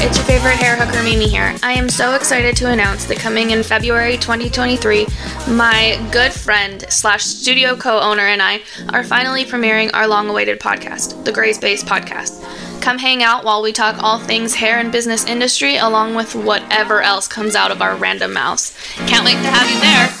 It's your favorite hair hooker Mimi here. I am so excited to announce that coming in February 2023, my good friend slash studio co-owner and I are finally premiering our long-awaited podcast, the Gray Space Podcast. Come hang out while we talk all things hair and business industry, along with whatever else comes out of our random mouths. Can't wait to have you there.